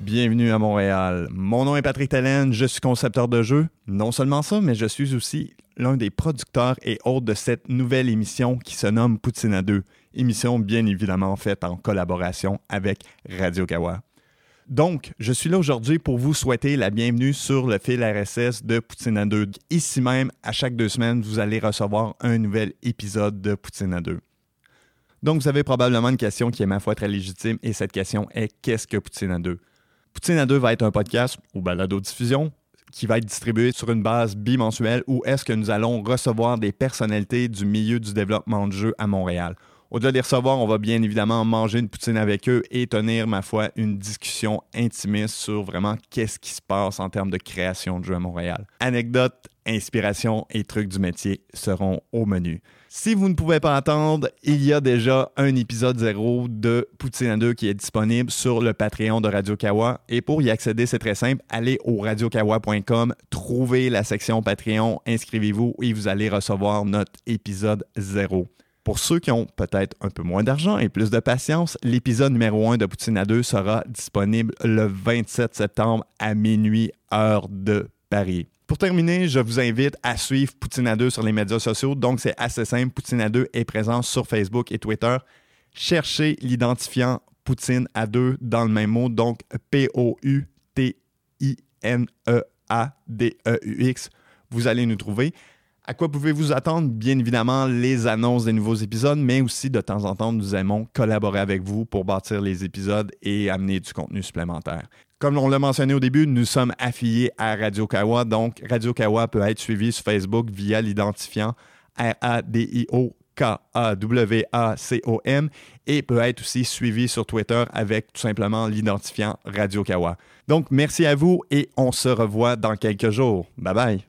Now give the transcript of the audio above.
Bienvenue à Montréal. Mon nom est Patrick Tellen, je suis concepteur de jeux. Non seulement ça, mais je suis aussi l'un des producteurs et hôtes de cette nouvelle émission qui se nomme Poutine à deux. Émission bien évidemment faite en collaboration avec Radio Kawa. Donc, je suis là aujourd'hui pour vous souhaiter la bienvenue sur le fil RSS de Poutine à 2. Ici même, à chaque deux semaines, vous allez recevoir un nouvel épisode de Poutine à 2. Donc, vous avez probablement une question qui est ma foi très légitime et cette question est qu'est-ce que Poutine à 2 Poutine à 2 va être un podcast ou balado-diffusion qui va être distribué sur une base bimensuelle où est-ce que nous allons recevoir des personnalités du milieu du développement de jeux à Montréal? Au-delà des recevoir, on va bien évidemment manger une poutine avec eux et tenir, ma foi, une discussion intimiste sur vraiment qu'est-ce qui se passe en termes de création de jeux à Montréal. Anecdotes, inspiration et trucs du métier seront au menu. Si vous ne pouvez pas attendre, il y a déjà un épisode zéro de Poutine à 2 qui est disponible sur le Patreon de Radio Kawa. Et pour y accéder, c'est très simple. Allez au radiokawa.com, trouvez la section Patreon, inscrivez-vous et vous allez recevoir notre épisode zéro. Pour ceux qui ont peut-être un peu moins d'argent et plus de patience, l'épisode numéro 1 de Poutine à 2 sera disponible le 27 septembre à minuit, heure de Paris. Pour terminer, je vous invite à suivre Poutine à 2 sur les médias sociaux. Donc, c'est assez simple. Poutine à 2 est présent sur Facebook et Twitter. Cherchez l'identifiant Poutine à 2 dans le même mot. Donc, P-O-U-T-I-N-E-A-D-E-U-X. Vous allez nous trouver. À quoi pouvez-vous attendre? Bien évidemment, les annonces des nouveaux épisodes, mais aussi de temps en temps, nous aimons collaborer avec vous pour bâtir les épisodes et amener du contenu supplémentaire. Comme on l'a mentionné au début, nous sommes affiliés à Radio Kawa, donc Radio Kawa peut être suivi sur Facebook via l'identifiant R-A-D-I-O K-A-W-A-C-O-M et peut être aussi suivi sur Twitter avec tout simplement l'identifiant Radio Kawa. Donc, merci à vous et on se revoit dans quelques jours. Bye bye!